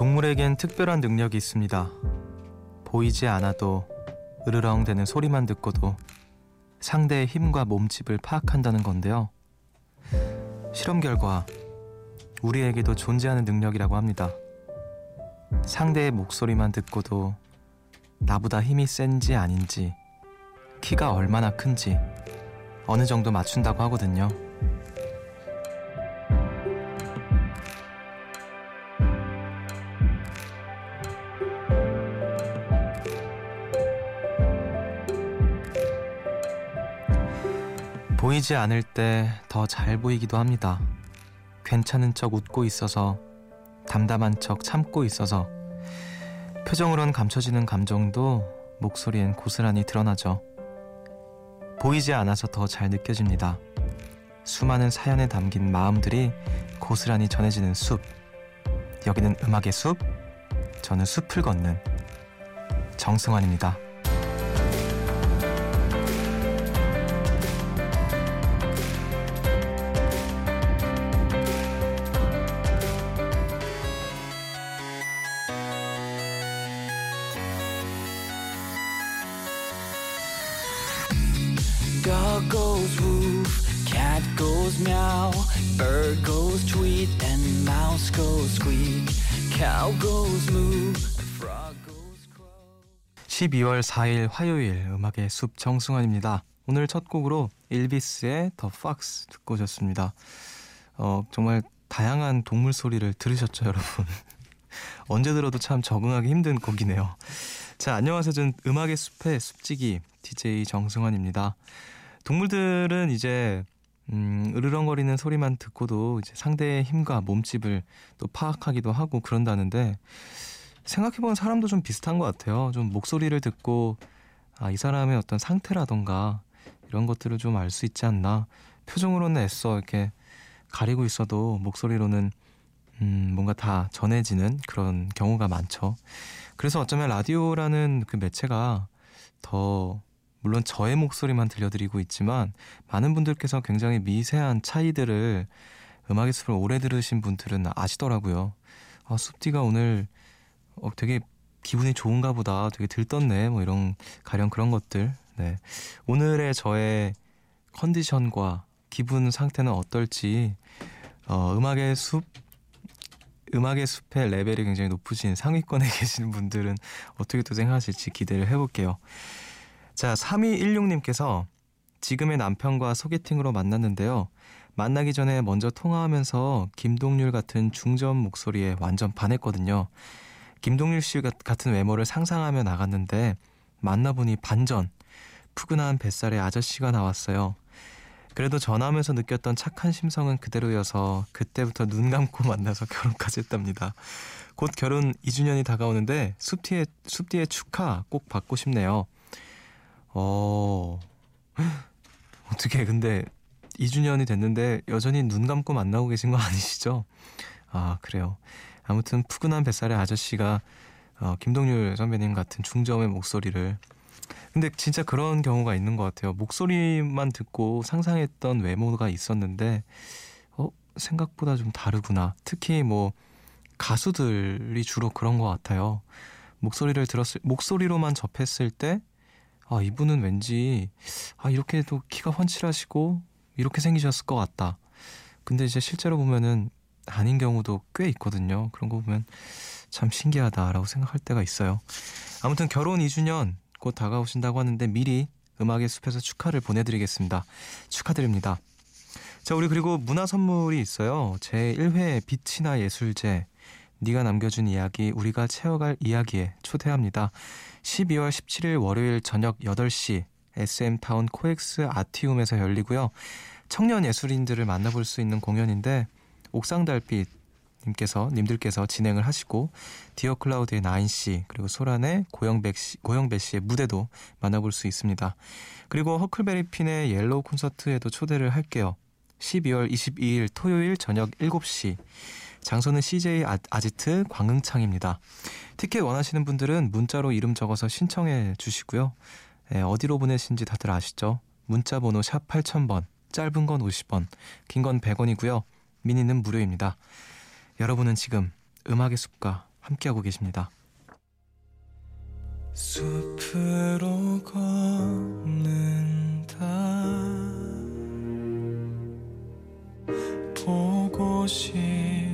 동물에겐 특별한 능력이 있습니다. 보이지 않아도 으르렁 대는 소리만 듣고도 상대의 힘과 몸집을 파악한다는 건데요. 실험 결과 우리에게도 존재하는 능력이라고 합니다. 상대의 목소리만 듣고도 나보다 힘이 센지 아닌지, 키가 얼마나 큰지 어느 정도 맞춘다고 하거든요. 보이지 않을 때 더 잘 보이기도 합니다. 괜찮은 척 웃고 있어서 담담한 척 참고 있어서 표정으론 감춰지는 감정도 목소리엔 고스란히 드러나죠. 보이지 않아서 더 잘 느껴집니다. 수많은 사연에 담긴 마음들이 고스란히 전해지는 숲. 여기는 음악의 숲. 저는 숲을 걷는 정승환입니다. Goes meow, bird goes tweet, and mouse goes squeak, cow goes moo, frog goes crow. 12월 4일 화요일 음악의 숲 정승환입니다. 오늘 첫 곡으로 일비스의 더 팍스 듣고 오셨습니다. 어, 정말 다양한 동물 소리를 들으셨죠, 여러분? 언제 들어도 참 적응하기 힘든 곡이네요. 자, 안녕하세요. 저는 음악의 숲의 숲지기 DJ 정승환입니다. 동물들은 이제 음, 으르렁거리는 소리만 듣고도 이제 상대의 힘과 몸집을 또 파악하기도 하고 그런다는데 생각해보면 사람도 좀 비슷한 것 같아요. 좀 목소리를 듣고 아, 이 사람의 어떤 상태라던가 이런 것들을 좀 알 수 있지 않나. 표정으로는 애써 이렇게 가리고 있어도 목소리로는 음, 뭔가 다 전해지는 그런 경우가 많죠. 그래서 어쩌면 라디오라는 그 매체가 더 물론 저의 목소리만 들려드리고 있지만 많은 분들께서 굉장히 미세한 차이들을 음악의 숲을 오래 들으신 분들은 아시더라고요. 아, 숲디가 오늘 어, 되게 기분이 좋은가 보다. 되게 들떴네. 뭐 이런 가령 그런 것들. 네. 오늘의 저의 컨디션과 기분 상태는 어떨지 어, 음악의 숲 음악의 숲의 레벨이 굉장히 높으신 상위권에 계시는 분들은 어떻게 또 생각하실지 기대를 해볼게요. 자, 3216님께서 지금의 남편과 소개팅으로 만났는데요. 만나기 전에 먼저 통화하면서 김동률 같은 중저음 목소리에 완전 반했거든요. 김동률 씨 같은 외모를 상상하며 나갔는데 만나보니 반전. 푸근한 뱃살의 아저씨가 나왔어요. 그래도 전화하면서 느꼈던 착한 심성은 그대로여서 그때부터 눈 감고 만나서 결혼까지 했답니다. 곧 결혼 2주년이 다가오는데 숲디의, 숲디의 축하 꼭 받고 싶네요. 어, 어떻게 근데 2주년이 됐는데 여전히 눈 감고 만나고 계신 거 아니시죠? 아, 그래요. 아무튼 푸근한 뱃살의 아저씨가 어, 김동률 선배님 같은 중저음의 목소리를 근데 진짜 그런 경우가 있는 것 같아요. 목소리만 듣고 상상했던 외모가 있었는데, 어, 생각보다 좀 다르구나. 특히 뭐, 가수들이 주로 그런 것 같아요. 목소리를 들었을, 목소리로만 접했을 때, 아, 이분은 왠지, 아, 이렇게도 키가 훤칠하시고, 이렇게 생기셨을 것 같다. 근데 이제 실제로 보면은 아닌 경우도 꽤 있거든요. 그런 거 보면 참 신기하다라고 생각할 때가 있어요. 아무튼 결혼 2주년 곧 다가오신다고 하는데 미리 음악의 숲에서 축하를 보내드리겠습니다. 축하드립니다. 자, 우리 그리고 문화 선물이 있어요. 제 1회 빛이나 예술제 네가 남겨준 이야기 우리가 채워갈 이야기에 초대합니다. 12월 17일 월요일 저녁 8시 SM타운 코엑스 아티움에서 열리고요. 청년 예술인들을 만나볼 수 있는 공연인데 옥상 달빛 님께서 님들께서 진행을 하시고 디어 클라우드의 나인 씨 그리고 소란의 고영배 씨 고영배 씨의 무대도 만나볼 수 있습니다. 그리고 허클베리 핀의 Yellow 콘서트에도 초대를 할게요. 12월 22일 토요일 저녁 7시 장소는 CJ 아, 아지트 광흥창입니다. 티켓 원하시는 분들은 문자로 이름 적어서 신청해 주시고요. 네, 어디로 보내신지 다들 아시죠? 문자 번호 샵 8000번 짧은 건 50원 긴 건 100원이고요. 미니는 무료입니다. 여러분은 지금 음악의 숲과 함께하고 계십니다. 숲으로 걷는다 보고 싶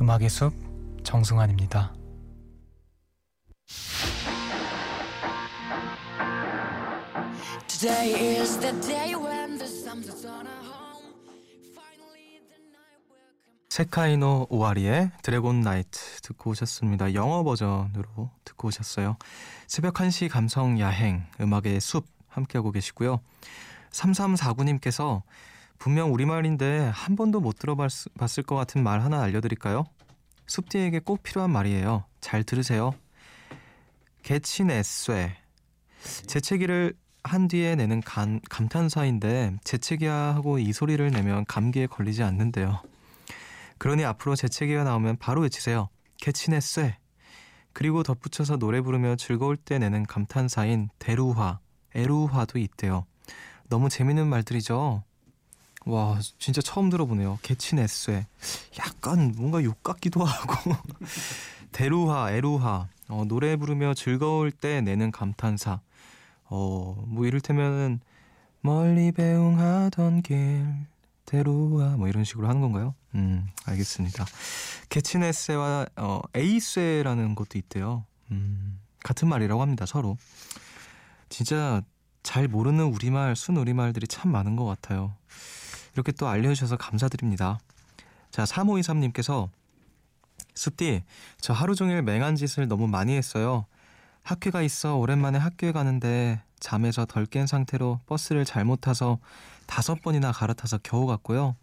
음악의 숲 정승환입니다. 세카이노 오아리의 드래곤 나이트 듣고 오셨습니다. 영어 버전으로 듣고 오셨어요. 새벽 1시 감성 야행 음악의 숲 함께하고 계시고요. 3349님께서 분명 우리말인데 한 번도 못 들어봤을 것 같은 말 하나 알려드릴까요? 숲디에게 꼭 필요한 말이에요. 잘 들으세요. 개치네쇠 재채기를 한 뒤에 내는 감, 감탄사인데 재채기야 하고 이 소리를 내면 감기에 걸리지 않는데요. 그러니 앞으로 재채기가 나오면 바로 외치세요. 개치네쇠 그리고 덧붙여서 노래 부르며 즐거울 때 내는 감탄사인 대루화, 에루화도 있대요. 너무 재밌는 말들이죠. 와 진짜 처음 들어보네요. 개치네쇠 약간 뭔가 욕 같기도 하고 대루화, 에루화 어, 노래 부르며 즐거울 때 내는 감탄사 어, 뭐 이를테면은 멀리 배웅하던 길 대루와 뭐 이런 식으로 하는 건가요? 음, 알겠습니다. 개치네스와 어, 에이스라는 것도 있대요. 음, 같은 말이라고 합니다. 서로. 진짜 잘 모르는 우리말, 순우리말들이 참 많은 것 같아요. 이렇게 또 알려주셔서 감사드립니다. 자, 3523님께서 숲디, 저 하루 종일 맹한 짓을 너무 많이 했어요. 학회가 있어 오랜만에 학교에 가는데 잠에서 덜 깬 상태로 버스를 잘못 타서 다섯 번이나 갈아타서 겨우 갔고요.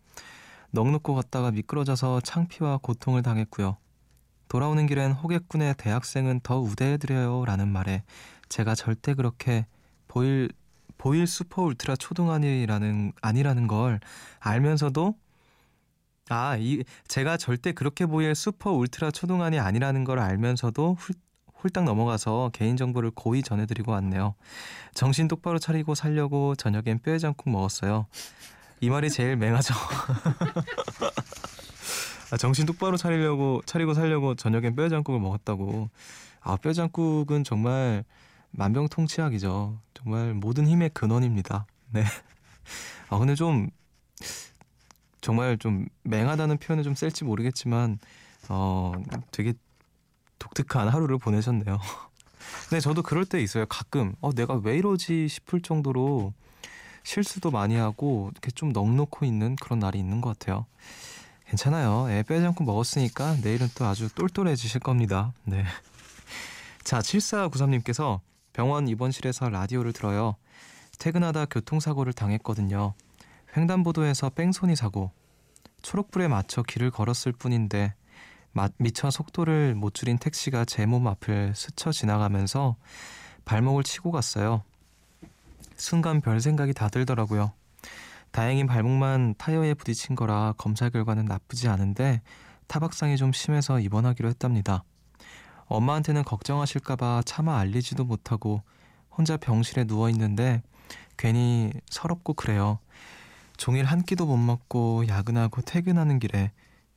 넋놓고 갔다가 미끄러져서 창피와 고통을 당했고요. 돌아오는 길엔 호객꾼의 대학생은 더 우대해드려요 라는 말에 제가 절대 그렇게 보일 보일 슈퍼 울트라 초동안이라는 아니라는 걸 알면서도 아, 이 제가 절대 그렇게 보일 슈퍼 울트라 초동안이 아니라는 걸 알면서도 훌, 홀딱 넘어가서 개인 정보를 고이 전해드리고 왔네요. 정신 똑바로 차리고 살려고 저녁엔 뼈해장국 먹었어요. 이 말이 제일 맹하죠. 아, 정신 똑바로 차리려고 차리고 살려고 저녁엔 뼈해장국을 먹었다고. 아 뼈해장국은 정말 만병통치약이죠. 정말 모든 힘의 근원입니다. 네. 아 근데 좀 정말 좀 맹하다는 표현은 좀 셀지 모르겠지만 어 되게 독특한 하루를 보내셨네요. 근데 저도 그럴 때 있어요. 가끔 어 내가 왜 이러지 싶을 정도로 실수도 많이 하고 이렇게 좀 넉넉고 있는 그런 날이 있는 것 같아요. 괜찮아요. 애 빼지 않고 먹었으니까 내일은 또 아주 똘똘해지실 겁니다. 네. 자, 7493님께서 병원 입원실에서 라디오를 들어요. 퇴근하다 교통사고를 당했거든요. 횡단보도에서 뺑소니 사고. 초록불에 맞춰 길을 걸었을 뿐인데 미처 속도를 못 줄인 택시가 제 몸 앞을 스쳐 지나가면서 발목을 치고 갔어요. 순간 별 생각이 다 들더라고요. 다행히 발목만 타이어에 부딪힌 거라 검사 결과는 나쁘지 않은데 타박상이 좀 심해서 입원하기로 했답니다. 엄마한테는 걱정하실까봐 차마 알리지도 못하고 혼자 병실에 누워 있는데 괜히 서럽고 그래요. 종일 한 끼도 못 먹고 야근하고 퇴근하는 길에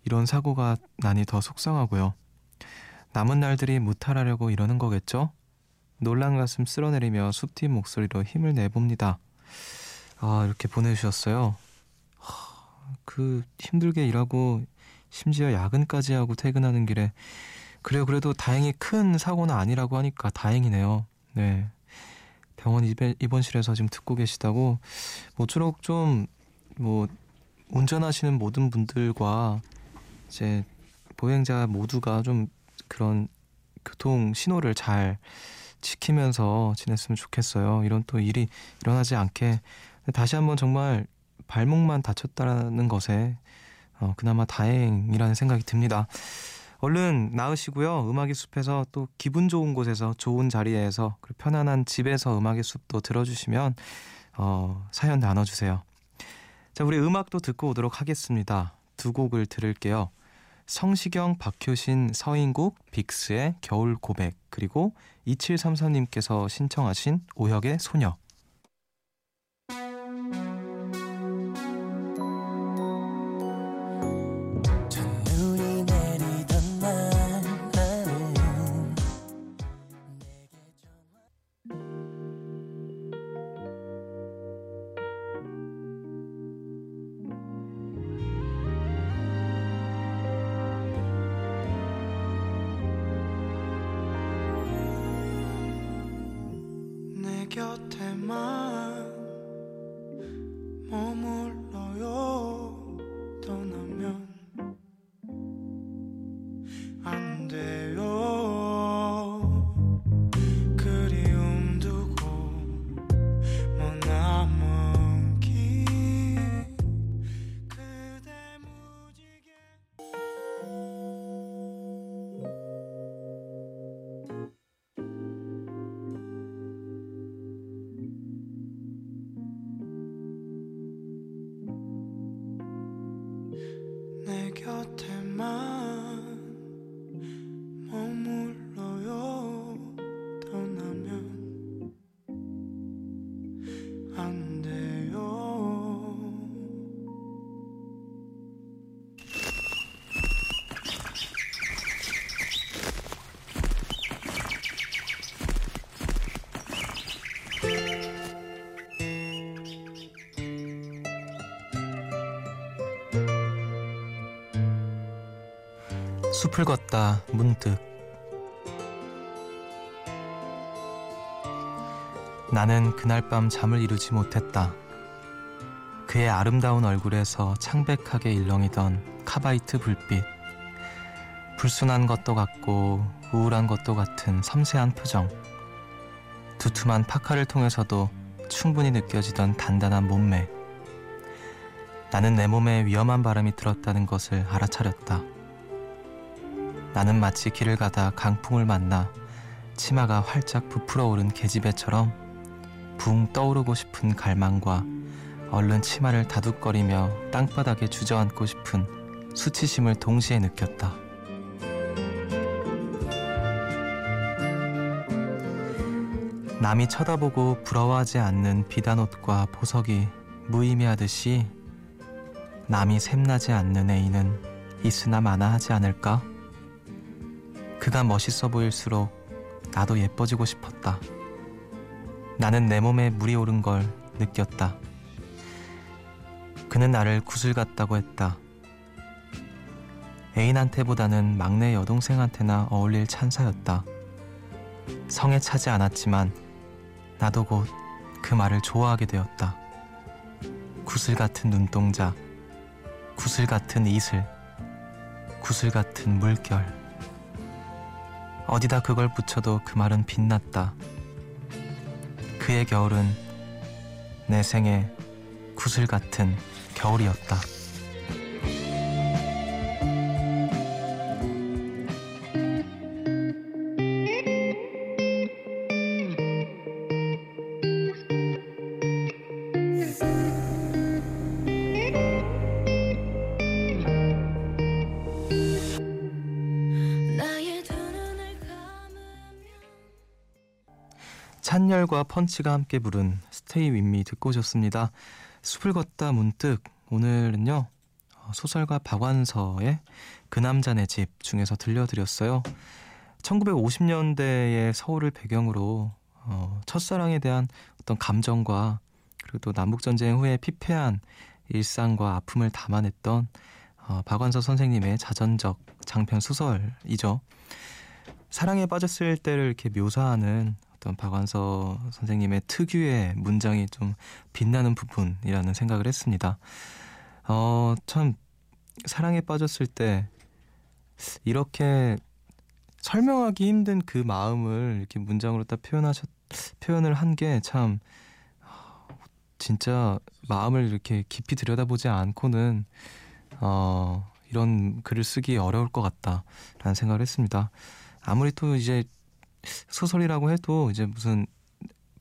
이런 사고가 나니 더 속상하고요. 남은 날들이 무탈하려고 이러는 거겠죠? 놀란 가슴 쓸어내리며 숲팀 목소리로 힘을 내봅니다. 아, 이렇게 보내주셨어요. 그 힘들게 일하고 심지어 야근까지 하고 퇴근하는 길에 그래요. 그래도 다행히 큰 사고는 아니라고 하니까 다행이네요. 네. 병원 입원실에서 지금 듣고 계시다고 모쪼록 좀 뭐 운전하시는 모든 분들과 이제 보행자 모두가 좀 그런 교통 신호를 잘 지키면서 지냈으면 좋겠어요. 이런 또 일이 일어나지 않게 다시 한번 정말 발목만 다쳤다는 것에 어, 그나마 다행이라는 생각이 듭니다. 얼른 나으시고요. 음악의 숲에서 또 기분 좋은 곳에서 좋은 자리에서 그리고 편안한 집에서 음악의 숲도 들어주시면 어, 사연 나눠주세요. 자, 우리 음악도 듣고 오도록 하겠습니다. 두 곡을 들을게요. 성시경, 박효신, 서인국, 빅스의 겨울 고백 그리고 2733님께서 신청하신 오혁의 소녀 숲을 걷다 문득 나는 그날 밤 잠을 이루지 못했다. 그의 아름다운 얼굴에서 창백하게 일렁이던 카바이트 불빛. 불순한 것도 같고 우울한 것도 같은 섬세한 표정. 두툼한 파카를 통해서도 충분히 느껴지던 단단한 몸매. 나는 내 몸에 위험한 바람이 들었다는 것을 알아차렸다. 나는 마치 길을 가다 강풍을 만나 치마가 활짝 부풀어 오른 계집애처럼 붕 떠오르고 싶은 갈망과 얼른 치마를 다둑거리며 땅바닥에 주저앉고 싶은 수치심을 동시에 느꼈다. 남이 쳐다보고 부러워하지 않는 비단옷과 보석이 무의미하듯이 남이 샘나지 않는 애인은 있으나 마나 하지 않을까? 그가 멋있어 보일수록 나도 예뻐지고 싶었다. 나는 내 몸에 물이 오른 걸 느꼈다. 그는 나를 구슬 같다고 했다. 애인한테보다는 막내 여동생한테나 어울릴 찬사였다. 성에 차지 않았지만 나도 곧 그 말을 좋아하게 되었다. 구슬 같은 눈동자, 구슬 같은 이슬, 구슬 같은 물결. 어디다 그걸 붙여도 그 말은 빛났다. 그의 겨울은 내 생에 구슬 같은 겨울이었다. 찬열과 펀치가 함께 부른 스테이 윈미 듣고 오셨습니다. 숲을 걷다 문득 오늘은요 어, 소설가 박완서의 그 남자 내집 중에서 들려드렸어요. 1950년대의 서울을 배경으로 어, 첫사랑에 대한 어떤 감정과 그리고 또 남북전쟁 후에 피폐한 일상과 아픔을 담아냈던 어, 박완서 선생님의 자전적 장편 소설이죠. 사랑에 빠졌을 때를 이렇게 묘사하는 어떤 박완서 선생님의 특유의 문장이 좀 빛나는 부분이라는 생각을 했습니다. 어, 참, 사랑에 빠졌을 때 이렇게 설명하기 힘든 그 마음을 이렇게 문장으로 딱 표현하셨, 표현을 한 게 참, 진짜 마음을 이렇게 깊이 들여다보지 않고는, 어, 이런 글을 쓰기 어려울 것 같다라는 생각을 했습니다. 아무리 또 이제 소설이라고 해도 이제 무슨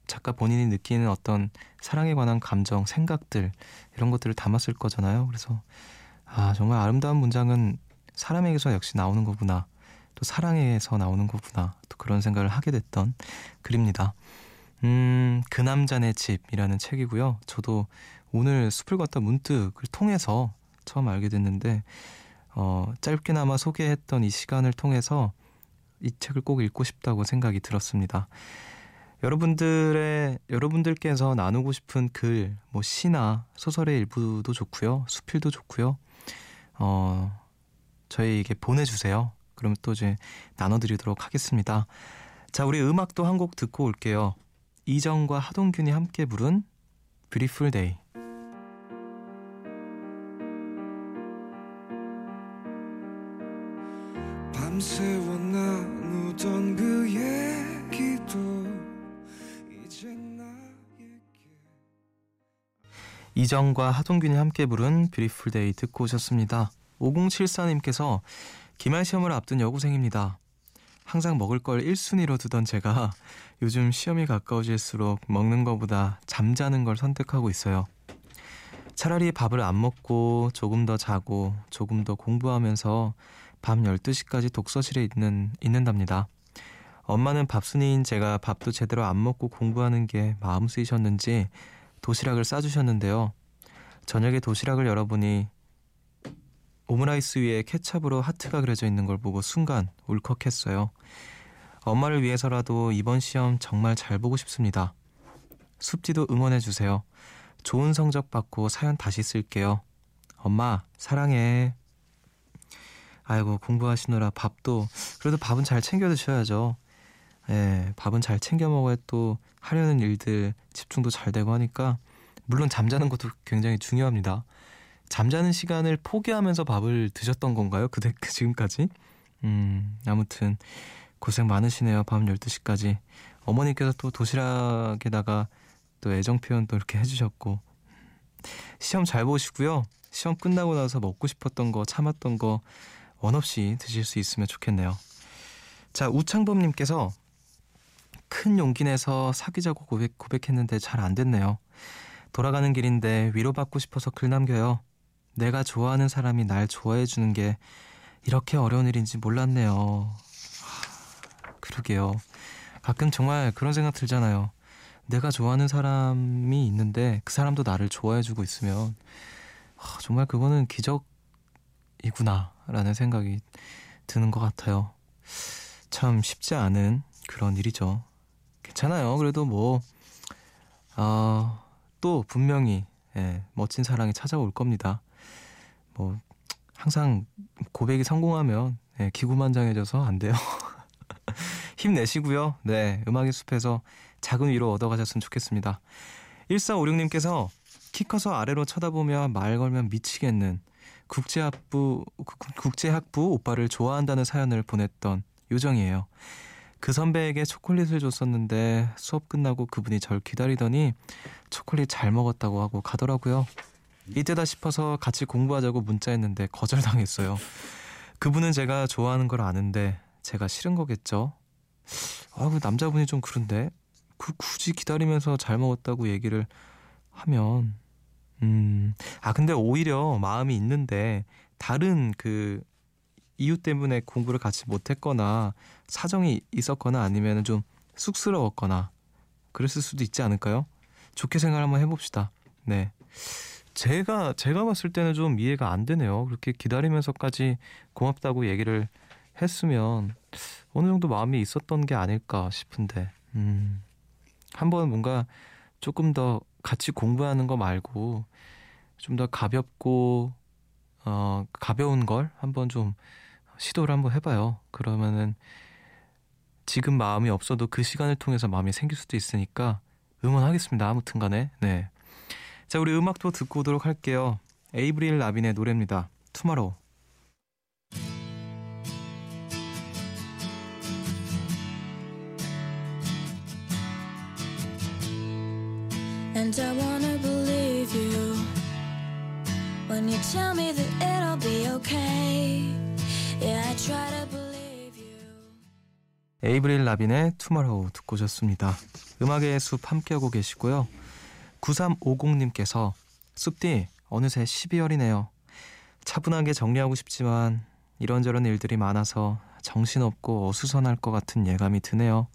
작가 본인이 느끼는 어떤 사랑에 관한 감정, 생각들 이런 것들을 담았을 거잖아요. 그래서 아 정말 아름다운 문장은 사람에게서 역시 나오는 거구나. 또 사랑에서 나오는 거구나. 또 그런 생각을 하게 됐던 글입니다. 음, 그 남자네 집이라는 책이고요. 저도 오늘 숲을 걷다 문득을 통해서 처음 알게 됐는데 어, 짧게나마 소개했던 이 시간을 통해서 이 책을 꼭 읽고 싶다고 생각이 들었습니다. 여러분들의 여러분들께서 나누고 싶은 글, 뭐 시나 소설의 일부도 좋고요, 수필도 좋고요. 어, 저희에게 보내주세요. 그러면 또 이제 나눠드리도록 하겠습니다. 자, 우리 음악도 한 곡 듣고 올게요. 이정과 하동균이 함께 부른 Beautiful Day. 이정과 하동균이 함께 부른 Beautiful Day 듣고 오셨습니다. 5074님께서 기말 시험을 앞둔 여고생입니다. 항상 먹을 걸 1순위로 두던 제가 요즘 시험이 가까워질수록 먹는 것보다 잠자는 걸 선택하고 있어요. 차라리 밥을 안 먹고 조금 더 자고 조금 더 공부하면서 밤 12시까지 독서실에 있는, 있는답니다. 엄마는 밥순이인 제가 밥도 제대로 안 먹고 공부하는 게 마음 쓰이셨는지 도시락을 싸주셨는데요. 저녁에 도시락을 열어보니 오므라이스 위에 케찹으로 하트가 그려져 있는 걸 보고 순간 울컥했어요. 엄마를 위해서라도 이번 시험 정말 잘 보고 싶습니다. 숲지도 응원해주세요. 좋은 성적 받고 사연 다시 쓸게요. 엄마, 사랑해. 아이고, 공부하시느라 밥도, 그래도 밥은 잘 챙겨 드셔야죠. 예, 밥은 잘 챙겨 먹어야 또 하려는 일들 집중도 잘 되고 하니까, 물론 잠자는 것도 굉장히 중요합니다. 잠자는 시간을 포기하면서 밥을 드셨던 건가요? 그때, 그 지금까지? 음, 아무튼, 고생 많으시네요. 밤 12시까지. 어머니께서 또 도시락에다가 또 애정 표현도 이렇게 해 주셨고. 시험 잘 보시고요. 시험 끝나고 나서 먹고 싶었던 거, 참았던 거, 원 없이 드실 수 있으면 좋겠네요. 자, 우창범 님께서 큰 용기 내서 사귀자고 고백, 고백했는데 잘 안 됐네요. 돌아가는 길인데 위로받고 싶어서 글 남겨요. 내가 좋아하는 사람이 날 좋아해 주는 게 이렇게 어려운 일인지 몰랐네요. 하, 그러게요. 가끔 정말 그런 생각 들잖아요. 내가 좋아하는 사람이 있는데 그 사람도 나를 좋아해 주고 있으면 하, 정말 그거는 기적이구나라는 생각이 드는 것 같아요. 참 쉽지 않은 그런 일이죠. 괜찮아요. 그래도 뭐, 아, 또 분명히, 예, 멋진 사랑이 찾아올 겁니다. 뭐, 항상 고백이 성공하면, 예, 기구만장해져서 안 돼요. 힘내시고요. 네, 음악의 숲에서 작은 위로 얻어가셨으면 좋겠습니다. 1456님께서 키 커서 아래로 쳐다보며 말 걸면 미치겠는 국제학부, 국- 국제학부 오빠를 좋아한다는 사연을 보냈던 요정이에요. 그 선배에게 초콜릿을 줬었는데 수업 끝나고 그분이 절 기다리더니 초콜릿 잘 먹었다고 하고 가더라고요. 이때다 싶어서 같이 공부하자고 문자했는데 거절당했어요. 그분은 제가 좋아하는 걸 아는데 제가 싫은 거겠죠? 아, 그 남자분이 좀 그런데 그 굳이 기다리면서 잘 먹었다고 얘기를 하면 음, 아 근데 오히려 마음이 있는데 다른 그 이유 때문에 공부를 같이 못했거나 사정이 있었거나 아니면 좀 쑥스러웠거나 그랬을 수도 있지 않을까요? 좋게 생각 한번 해봅시다. 네. 제가 제가 봤을 때는 좀 이해가 안 되네요. 그렇게 기다리면서까지 고맙다고 얘기를 했으면 어느 정도 마음이 있었던 게 아닐까 싶은데 음. 한번 뭔가 조금 더 같이 공부하는 거 말고 좀 더 가볍고 어 가벼운 걸 한번 좀 시도를 한번 해봐요. 그러면은 지금 마음이 없어도 그 시간을 통해서 마음이 생길 수도 있으니까 응원하겠습니다. 아무튼 간에 네. 자 우리 음악도 듣고 오도록 할게요. 에이브릴 라빈의 노래입니다. Tomorrow. When you tell me that it'll be okay. 에이브릴 라빈의 Tomorrow 듣고 오셨습니다. 음악의 숲 함께하고 계시고요. 9350님께서 숲디 어느새 12월이네요. 차분하게 정리하고 싶지만 이런저런 일들이 많아서 정신없고 어수선할 것 같은 예감이 드네요.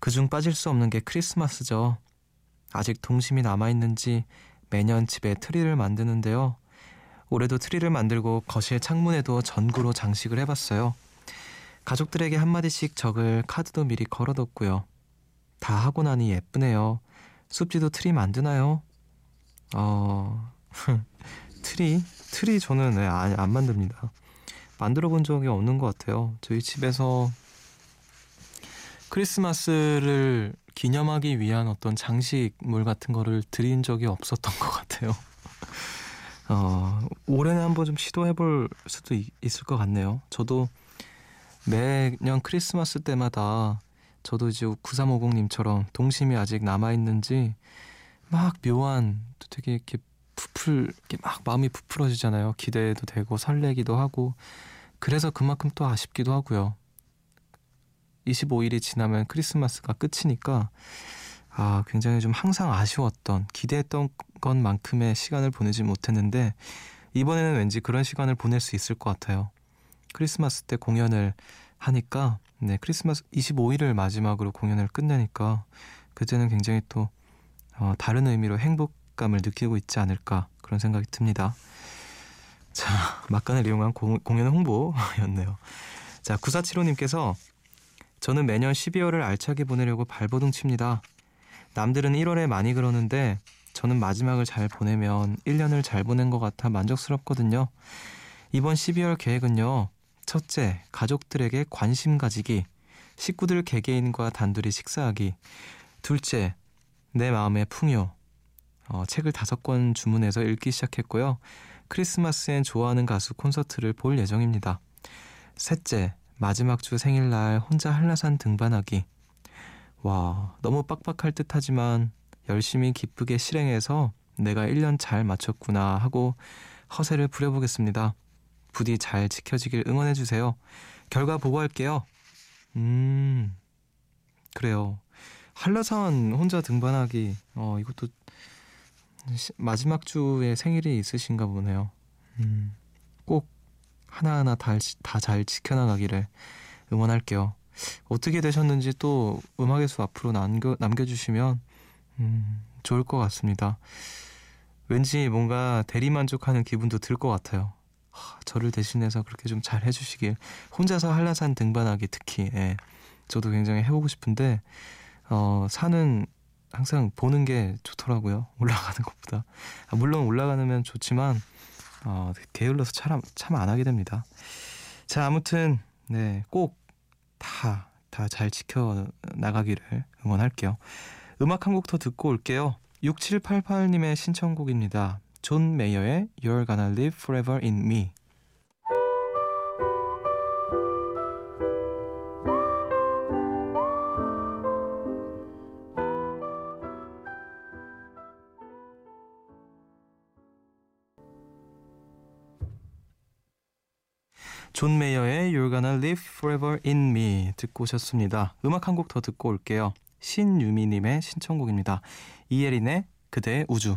그중 빠질 수 없는 게 크리스마스죠. 아직 동심이 남아있는지 매년 집에 트리를 만드는데요. 올해도 트리를 만들고 거실 창문에도 전구로 장식을 해봤어요. 가족들에게 한마디씩 적을 카드도 미리 걸어뒀고요. 다 하고 나니 예쁘네요. 숲디도 트리 만드나요? 어... 트리? 트리 저는 네, 안, 안 만듭니다. 만들어 본 적이 없는 것 같아요. 저희 집에서 크리스마스를 기념하기 위한 어떤 장식물 같은 거를 드린 적이 없었던 것 같아요. 어, 올해는 한번 좀 시도해 볼 수도 있, 있을 것 같네요. 저도 매년 크리스마스 때마다 저도 이제 9350님처럼 동심이 아직 남아있는지 막 묘한 또 되게 이렇게 부풀, 이렇게 막 마음이 부풀어지잖아요. 기대도 되고 설레기도 하고 그래서 그만큼 또 아쉽기도 하고요. 25일이 지나면 크리스마스가 끝이니까 아, 굉장히 좀 항상 아쉬웠던 기대했던 것만큼의 시간을 보내지 못했는데 이번에는 왠지 그런 시간을 보낼 수 있을 것 같아요. 크리스마스 때 공연을 하니까 네, 크리스마스 25일을 마지막으로 공연을 끝내니까 그때는 굉장히 또 어, 다른 의미로 행복감을 느끼고 있지 않을까 그런 생각이 듭니다. 자, 막간을 이용한 공, 공연 홍보였네요. 자, 9475님께서 저는 매년 12월을 알차게 보내려고 발버둥 칩니다. 남들은 1월에 많이 그러는데 저는 마지막을 잘 보내면 1년을 잘 보낸 것 같아 만족스럽거든요. 이번 12월 계획은요. 첫째, 가족들에게 관심 가지기. 식구들 개개인과 단둘이 식사하기. 둘째, 내 마음의 풍요. 어, 책을 다섯 권 주문해서 읽기 시작했고요. 크리스마스엔 좋아하는 가수 콘서트를 볼 예정입니다. 셋째, 마지막 주 생일날 혼자 한라산 등반하기. 와, 너무 빡빡할 듯 하지만 열심히 기쁘게 실행해서 내가 1년 잘 마쳤구나 하고 허세를 부려보겠습니다. 부디 잘 지켜지길 응원해주세요. 결과 보고할게요. 음, 그래요. 한라산 혼자 등반하기, 어, 이것도 시, 마지막 주에 생일이 있으신가 보네요. 음, 꼭 하나하나 다 잘 지켜나가기를 응원할게요. 어떻게 되셨는지 또 음악의 수 앞으로 남겨, 남겨주시면 음, 좋을 것 같습니다. 왠지 뭔가 대리만족하는 기분도 들 것 같아요. 하, 저를 대신해서 그렇게 좀 잘 해주시길 혼자서 한라산 등반하기 특히 예, 저도 굉장히 해보고 싶은데 어, 산은 항상 보는 게 좋더라고요. 올라가는 것보다 아, 물론 올라가면 좋지만 어, 게을러서 참 안 하게 됩니다. 자 아무튼 네, 꼭 다 다 잘 지켜 나가기를 응원할게요. 음악 한 곡 더 듣고 올게요. 6788님의 신청곡입니다. 존 메이어의 You're Gonna Live Forever in Me. 존 메이어의 You're Gonna Live Forever in Me 듣고 오셨습니다. 음악 한 곡 더 듣고 올게요. 신유미님의 신청곡입니다. 이예린의 그대의 우주.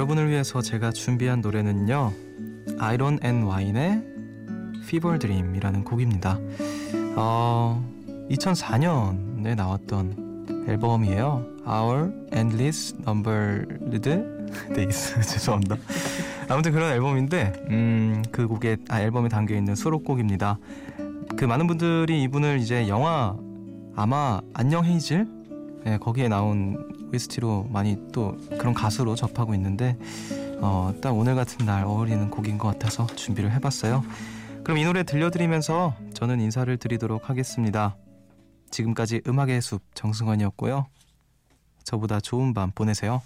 여러분을 위해서 제가 준비한 노래는요 아이론 앤 와인의 Fever Dream이라는 곡입니다. 어, 2004년에 나왔던 앨범이에요. Our Endless Numbered. Days 죄송합니다. 아무튼 그런 앨범인데 음, 그 곡에 아, 앨범에 담겨 있는 수록곡입니다. 그 많은 분들이 이분을 이제 영화 아마 안녕 헤이즐 네, 거기에 나온 OST로 많이 또 그런 가수로 접하고 있는데 어, 딱 오늘 같은 날 어울리는 곡인 것 같아서 준비를 해봤어요. 그럼 이 노래 들려드리면서 저는 인사를 드리도록 하겠습니다. 지금까지 음악의 숲 정승환이었고요. 저보다 좋은 밤 보내세요.